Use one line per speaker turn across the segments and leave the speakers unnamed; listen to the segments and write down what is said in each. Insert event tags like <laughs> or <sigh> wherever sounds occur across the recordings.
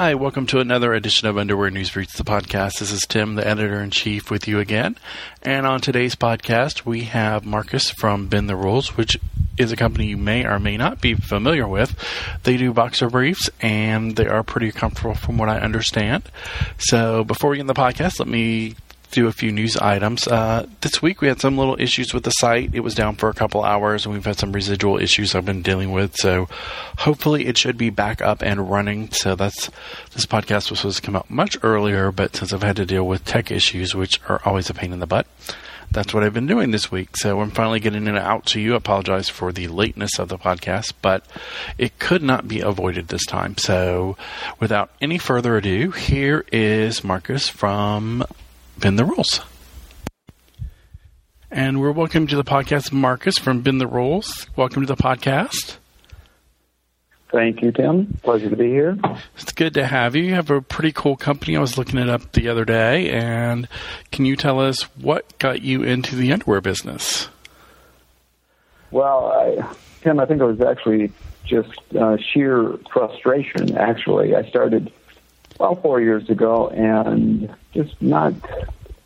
Hi, welcome to another edition of Underwear News Briefs, the podcast. This is Tim, the editor in chief, with you again. And on today's podcast, we have Markus from Bend the Rules, which is a company you may or may not be familiar with. They do boxer briefs and they are pretty comfortable from what I understand. So before we get in the podcast, let me do a few news items. Uh, this week we had some little issues with the site. It was down for a couple hours, and we've had some residual issues I've been dealing with. So hopefully it should be back up and running. So that's this podcast was supposed to come out much earlier, but since I've had to deal with tech issues, which are always a pain in the butt. That's what I've been doing this week. So I'm finally getting it out to you. I apologize for the lateness of the podcast, but it could not be avoided this time. So without any further ado, here is Markus from Bend the Rules. And we're welcome to the podcast, Markus from Bend the Rules. Welcome to the podcast.
Thank you, Tim. Pleasure to be here.
It's good to have you. You have a pretty cool company. I was looking it up the other day. And can you tell us what got you into the underwear business?
Well, I, Tim, I think it was actually just uh, sheer frustration, actually. I started, well, four years ago and just not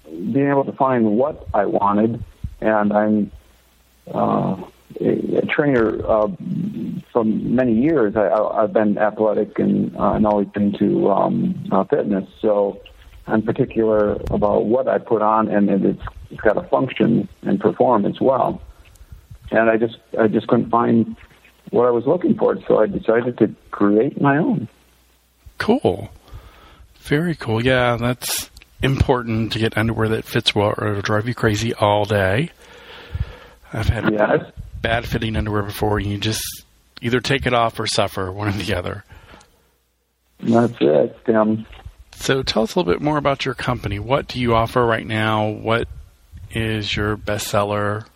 being able to find what I wanted. And I'm uh, a, a trainer uh, for many years. I, I, have been athletic and, uh, and always been to um, uh, fitness. So I'm particular about what I put on, and it's, it's got to function and perform as well. And I just I just couldn't find what I was looking for, so I decided to create my own.
Cool. Very cool. Yeah, that's important to get underwear that fits well or it'll drive you crazy all day. I've had
yes.
bad fitting underwear before and you just either take it off or suffer, one or the other.
That's it, Tim.
So tell us a little bit more about your company. What do you offer right now? What is your bestseller?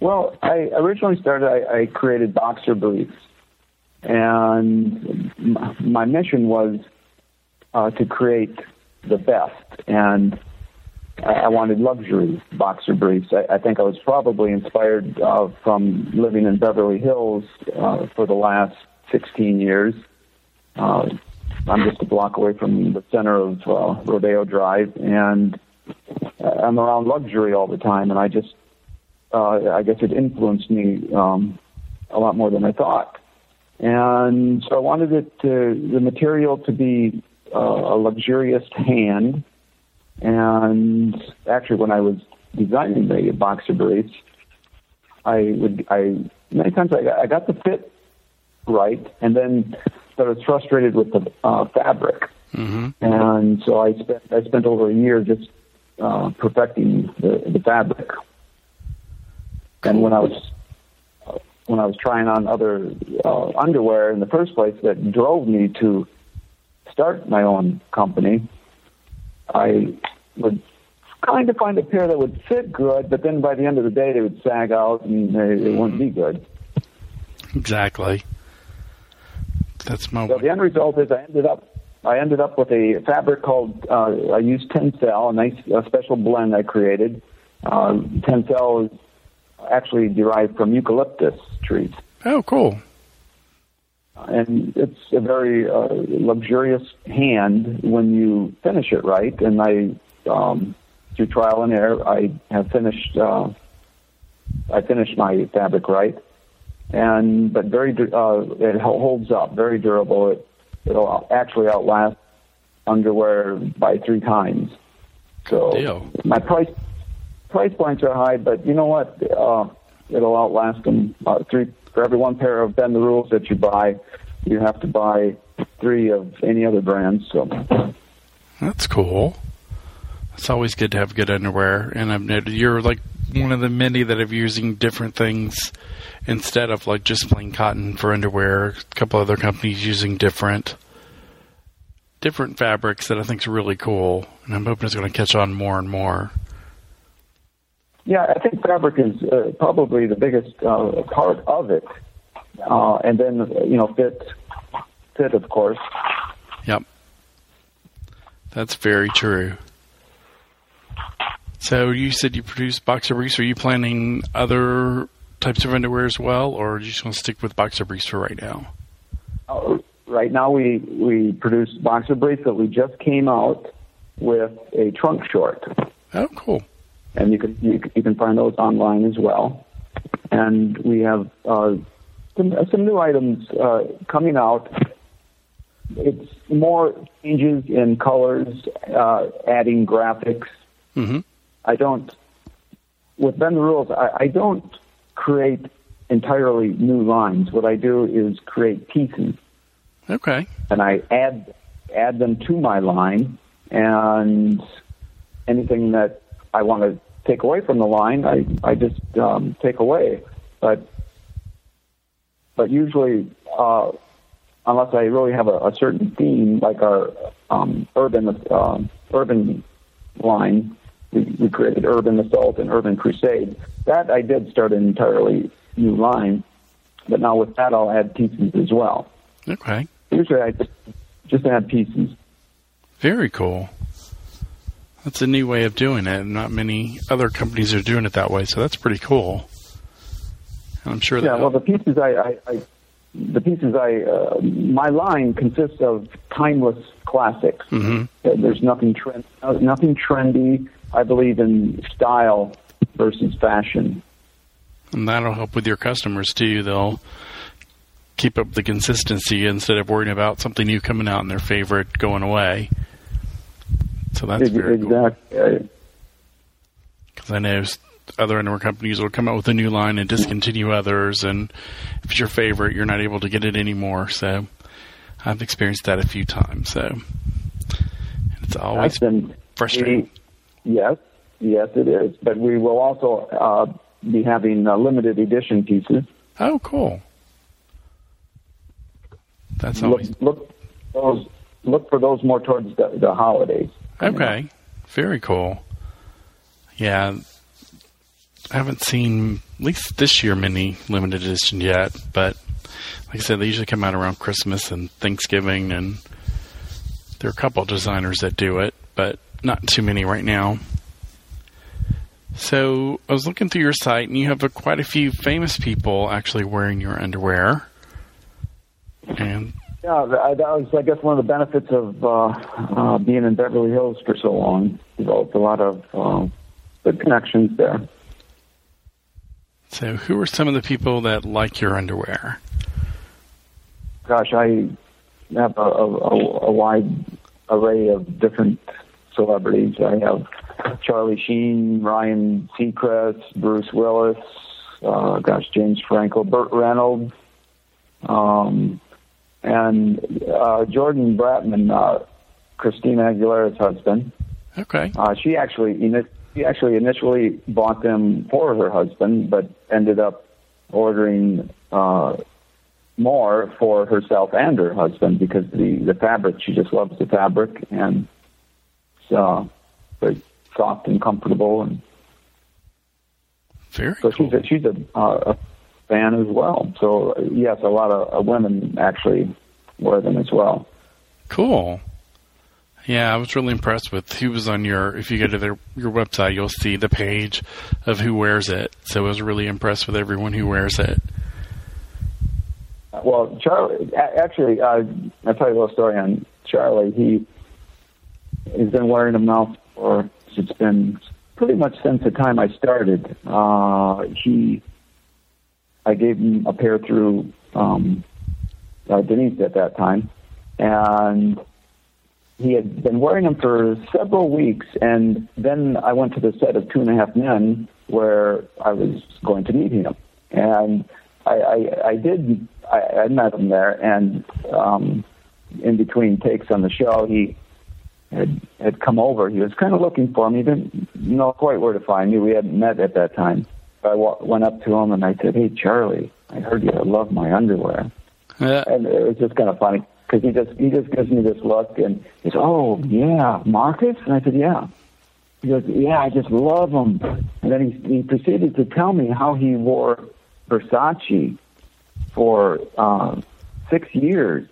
Well, I originally started, I, I created boxer briefs. And my mission was uh, to create the best. And I wanted luxury boxer briefs. I, I think I was probably inspired uh, from living in Beverly Hills uh, for the last 16 years. Uh, I'm just a block away from the center of uh, Rodeo Drive, and I'm around luxury all the time. And I just, uh, I guess, it influenced me um, a lot more than I thought. And so I wanted it to, the material to be uh, a luxurious hand. And actually, when I was designing the boxer briefs, I would I many times I got, I got the fit right, and then but I was frustrated with the uh, fabric,
mm-hmm.
and so I spent I spent over a year just uh, perfecting the, the fabric. And when I was when I was trying on other uh, underwear in the first place, that drove me to start my own company, I would kind of find a pair that would fit good, but then by the end of the day, they would sag out and they, they wouldn't be good.
Exactly. That's my.
So the end result is I ended up I ended up with a fabric called uh, I used Tencel, a nice a special blend I created. Uh, Tencel is actually derived from eucalyptus trees.
Oh, cool
and it's a very uh, luxurious hand when you finish it right. And I, um, through trial and error, I have finished. Uh, I finished my fabric right, and but very uh, it holds up, very durable. It it'll actually outlast underwear by three times. So
Deal.
my price price points are high, but you know what? Uh, it'll outlast them uh, three for every one pair of Bend the Rules that you buy, you have to buy three of any other brand. So
that's cool. It's always good to have good underwear, and noted you're like one of the many that are using different things instead of like just plain cotton for underwear. A couple other companies using different different fabrics that I think is really cool, and I'm hoping it's going to catch on more and more.
Yeah, I think fabric is uh, probably the biggest uh, part of it, uh, and then you know fit, fit of course.
Yep, that's very true. So you said you produce boxer briefs. Are you planning other types of underwear as well, or are you just going to stick with boxer briefs for right now?
Uh, right now we we produce boxer briefs that we just came out with a trunk short.
Oh, cool.
And you can you, can- you can find those online as well. And we have uh, some some new items uh, coming out. It's more changes in colors, uh, adding graphics.
hmm
I don't. With Bend the Rules, I, I don't create entirely new lines. What I do is create pieces
Okay.
and I add add them to my line, and anything that I want to take away from the line, I I just um, take away. But but usually, uh, unless I really have a, a certain theme, like our um, urban uh, urban line, we, we created Urban Assault and Urban Crusade. That I did start an entirely new line, but now with that I'll add pieces as well.
Okay.
Usually I just just add pieces.
Very cool. That's a new way of doing it. Not many other companies are doing it that way, so that's pretty cool. And I'm sure that.
Yeah, well, the pieces I, I, I the pieces I, uh, my line consists of timeless classics.
hmm
Uh, There's nothing trend, uh, nothing trendy. I believe in style versus fashion.
And that'll help with your customers too. They'll keep up the consistency instead of worrying about something new coming out and their favorite going away. So that's very cool.
exact- uh,
Because I know other underwear companies will come out with a new line and discontinue others, and if it's your favorite, you're not able to get it anymore. So I've experienced that a few times. So it's always
been
frustrating.
Yes, yes, it is. But we will also uh, be having uh, limited edition pieces.
Oh, cool. That's
Look, look those look for those more towards the, the holidays.
Okay. Very cool. Yeah, I haven't seen at least this year many limited edition yet, but like I said, they usually come out around Christmas and Thanksgiving, and there are a couple designers that do it, but not too many right now. So I was looking through your site, and you have a, quite a few famous people actually wearing your underwear. And
Yeah, that was, I guess, one of the benefits of uh, uh, being in Beverly Hills for so long. Developed a lot of uh, good connections there.
so, who are some of the people that like your underwear?
Gosh, I have a, a, a wide array of different celebrities. I have Charlie Sheen, Ryan Seacrest, Bruce Willis, uh, gosh, James Franco, Burt Reynolds, um, and uh, Jordan Bratman, uh, Christina Aguilera's husband.
Okay.
Uh, she actually ini- she actually initially bought them for her husband, but ended up ordering uh, more for herself and her husband because the the fabric she just loves the fabric and it's uh, very soft and comfortable, and
Very
so
cool.
she's a, she's a, uh, a fan as well. So yes, a lot of uh, women actually wear them as well.
Cool. Yeah, I was really impressed with who was on your. If you go to their your website, you'll see the page of who wears it. So I was really impressed with everyone who wears it.
Well, Charlie, actually, uh, I'll tell you a little story on Charlie. He has been wearing them now for, it's been pretty much since the time I started. Uh, he, I gave him a pair through um, uh, Denise at that time, and he had been wearing them for several weeks, and then I went to the set of Two and a Half Men where I was going to meet him, and I, I, I did. I, I met him there, and um, in between takes on the show, he had had come over. He was kind of looking for me. He didn't know quite where to find me. We hadn't met at that time. I wa- went up to him and I said, "Hey, Charlie, I heard you love my underwear."
Uh,
and it was just kind of funny because he just he just gives me this look and he says, "Oh yeah, Markus," and I said, "Yeah." He goes, "Yeah, I just love them." And then he he proceeded to tell me how he wore Versace for uh, six years,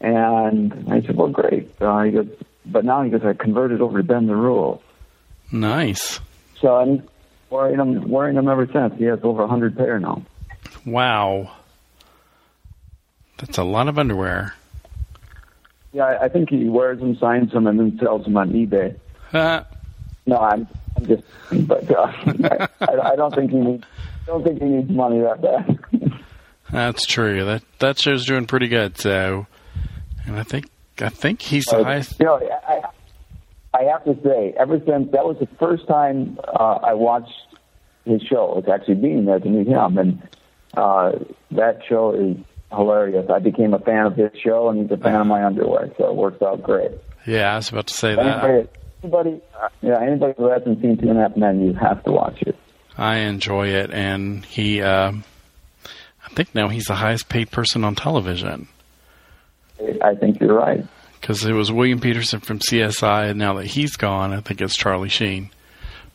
and I said, "Well, great." Uh, he goes, "But now he goes, I converted over to bend the rules."
nice.
So I'm wearing them wearing them ever since. He has over a hundred pair now.
Wow. That's a lot of underwear.
Yeah, I, I think he wears them, signs them, and then sells them on eBay.
Uh,
No, I'm, I'm just, but uh, I, I don't think he needs, don't think he needs money that bad. <laughs>
that's true. That that show's doing pretty good. So, and I think I think he's the
Uh,
highest.
You know, I, I have to say, ever since that was the first time uh, I watched his show, it's actually being there to meet him, and uh, that show is hilarious. I became a fan of his show, and he's a fan of my underwear, so it works out great.
Yeah, I was about to say that.
Anybody, anybody, yeah, anybody who hasn't seen Two and a Half Men, you have to watch it.
I enjoy it, and he. Uh, I think now he's the highest paid person on television
I think you're right.
Because it was William Petersen from CSI, and now that he's gone, I think it's Charlie Sheen.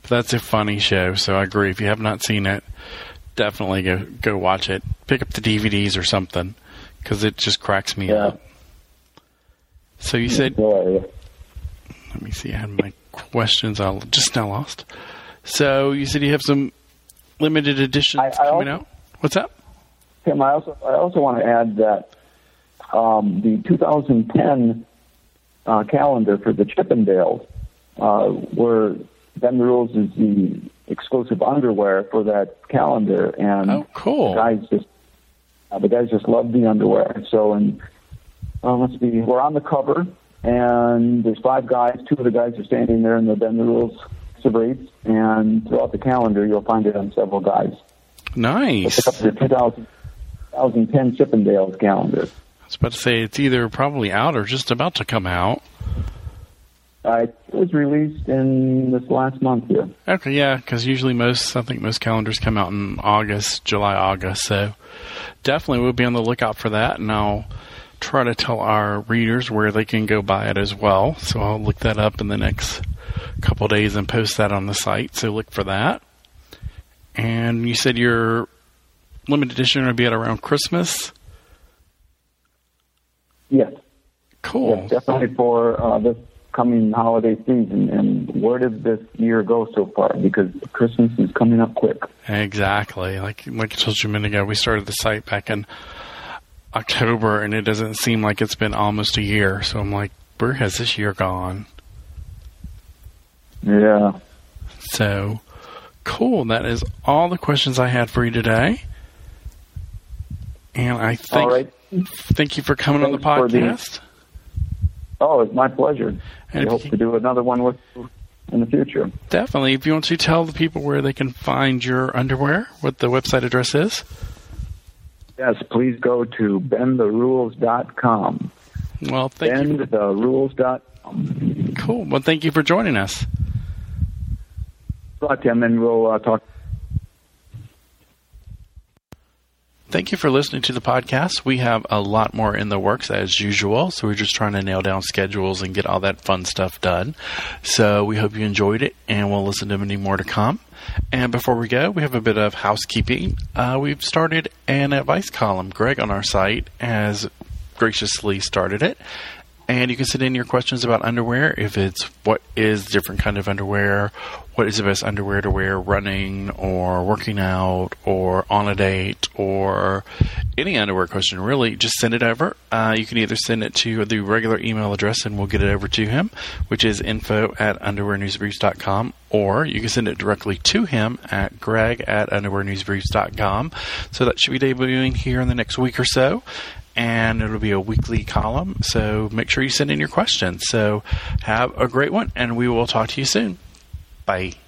But that's a funny show, so I agree. If you have not seen it, definitely go go watch it. Pick up the DVDs or something because it just cracks me
Yeah.
up. So you said. Let me see. I had my questions. I just now lost. So you said you have some limited editions
I- I
coming
also-
out. What's up?
Tim, I also I also want to add that um, the 2010 uh, calendar for the Chippendales, uh, where Ben Rules is the exclusive underwear for that calendar, and
Oh, cool.
the guys just uh, the guys just love the underwear. So, and uh, let's see, we're on the cover, and there's five guys. Two of the guys are standing there in the Ben Rules Sabrites, and throughout the calendar, you'll find it on several guys. So
Nice.
pick up the 2000, 2010 Chippendales calendar.
I was about to say it's either probably out or just about to come out.
Uh, it was released in this last month here.
Okay, yeah, because usually most I think most calendars come out in August, July, August. So definitely we'll be on the lookout for that, and I'll try to tell our readers where they can go buy it as well. So I'll look that up in the next couple days and post that on the site. So look for that. And you said your limited edition will be at around Christmas.
Yes,
Cool.
yes definitely for uh, this coming holiday season. And where did this year go so far? Because Christmas is coming up quick.
Exactly. Like like I told you a minute ago, we started the site back in October, and it doesn't seem like it's been almost a year. So I'm like, where has this year gone?
Yeah.
So cool. That is all the questions I had for you today. And I think
All right.
Thank you for coming on the
Thanks for the-
podcast.
Oh, it's my pleasure.
And
I hope
you-
to do another one with you in the future.
Definitely. If you want to tell the people where they can find your underwear, what the website address is.
Yes, please go to bendtherules.com.
Well, thank you.
Bendtherules.com.
Cool. Well, thank you for joining us.
Tim, and we'll uh, talk.
Thank you for listening to the podcast. We have a lot more in the works as usual, so we're just trying to nail down schedules and get all that fun stuff done. So we hope you enjoyed it, and we'll listen to many more to come. And before we go, we have a bit of housekeeping. Uh, we've started an advice column. Greg on our site has graciously started it. And you can send in your questions about underwear. If it's what is different kind of underwear, what is the best underwear to wear running or working out or on a date or any underwear question, really, just send it over. Uh, you can either send it to the regular email address and we'll get it over to him, which is info at underwearnewsbriefs.com, or you can send it directly to him at greg at underwearnewsbriefs.com. So that should be debuting here in the next week or so and it'll be a weekly column. So make sure you send in your questions. So have a great one, and we will talk to you soon. país.